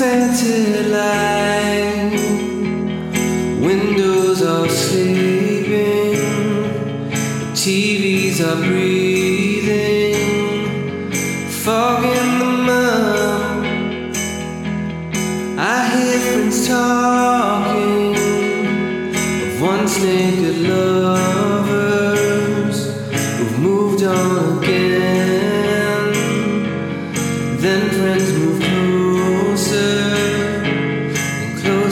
unstained line. Windows are sleeping, TVs are breathing, fog in the mouth. I hear friends talking of once naked lovers who've moved on.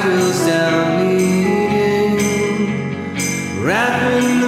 while down needing wrapping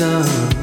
done.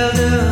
Friend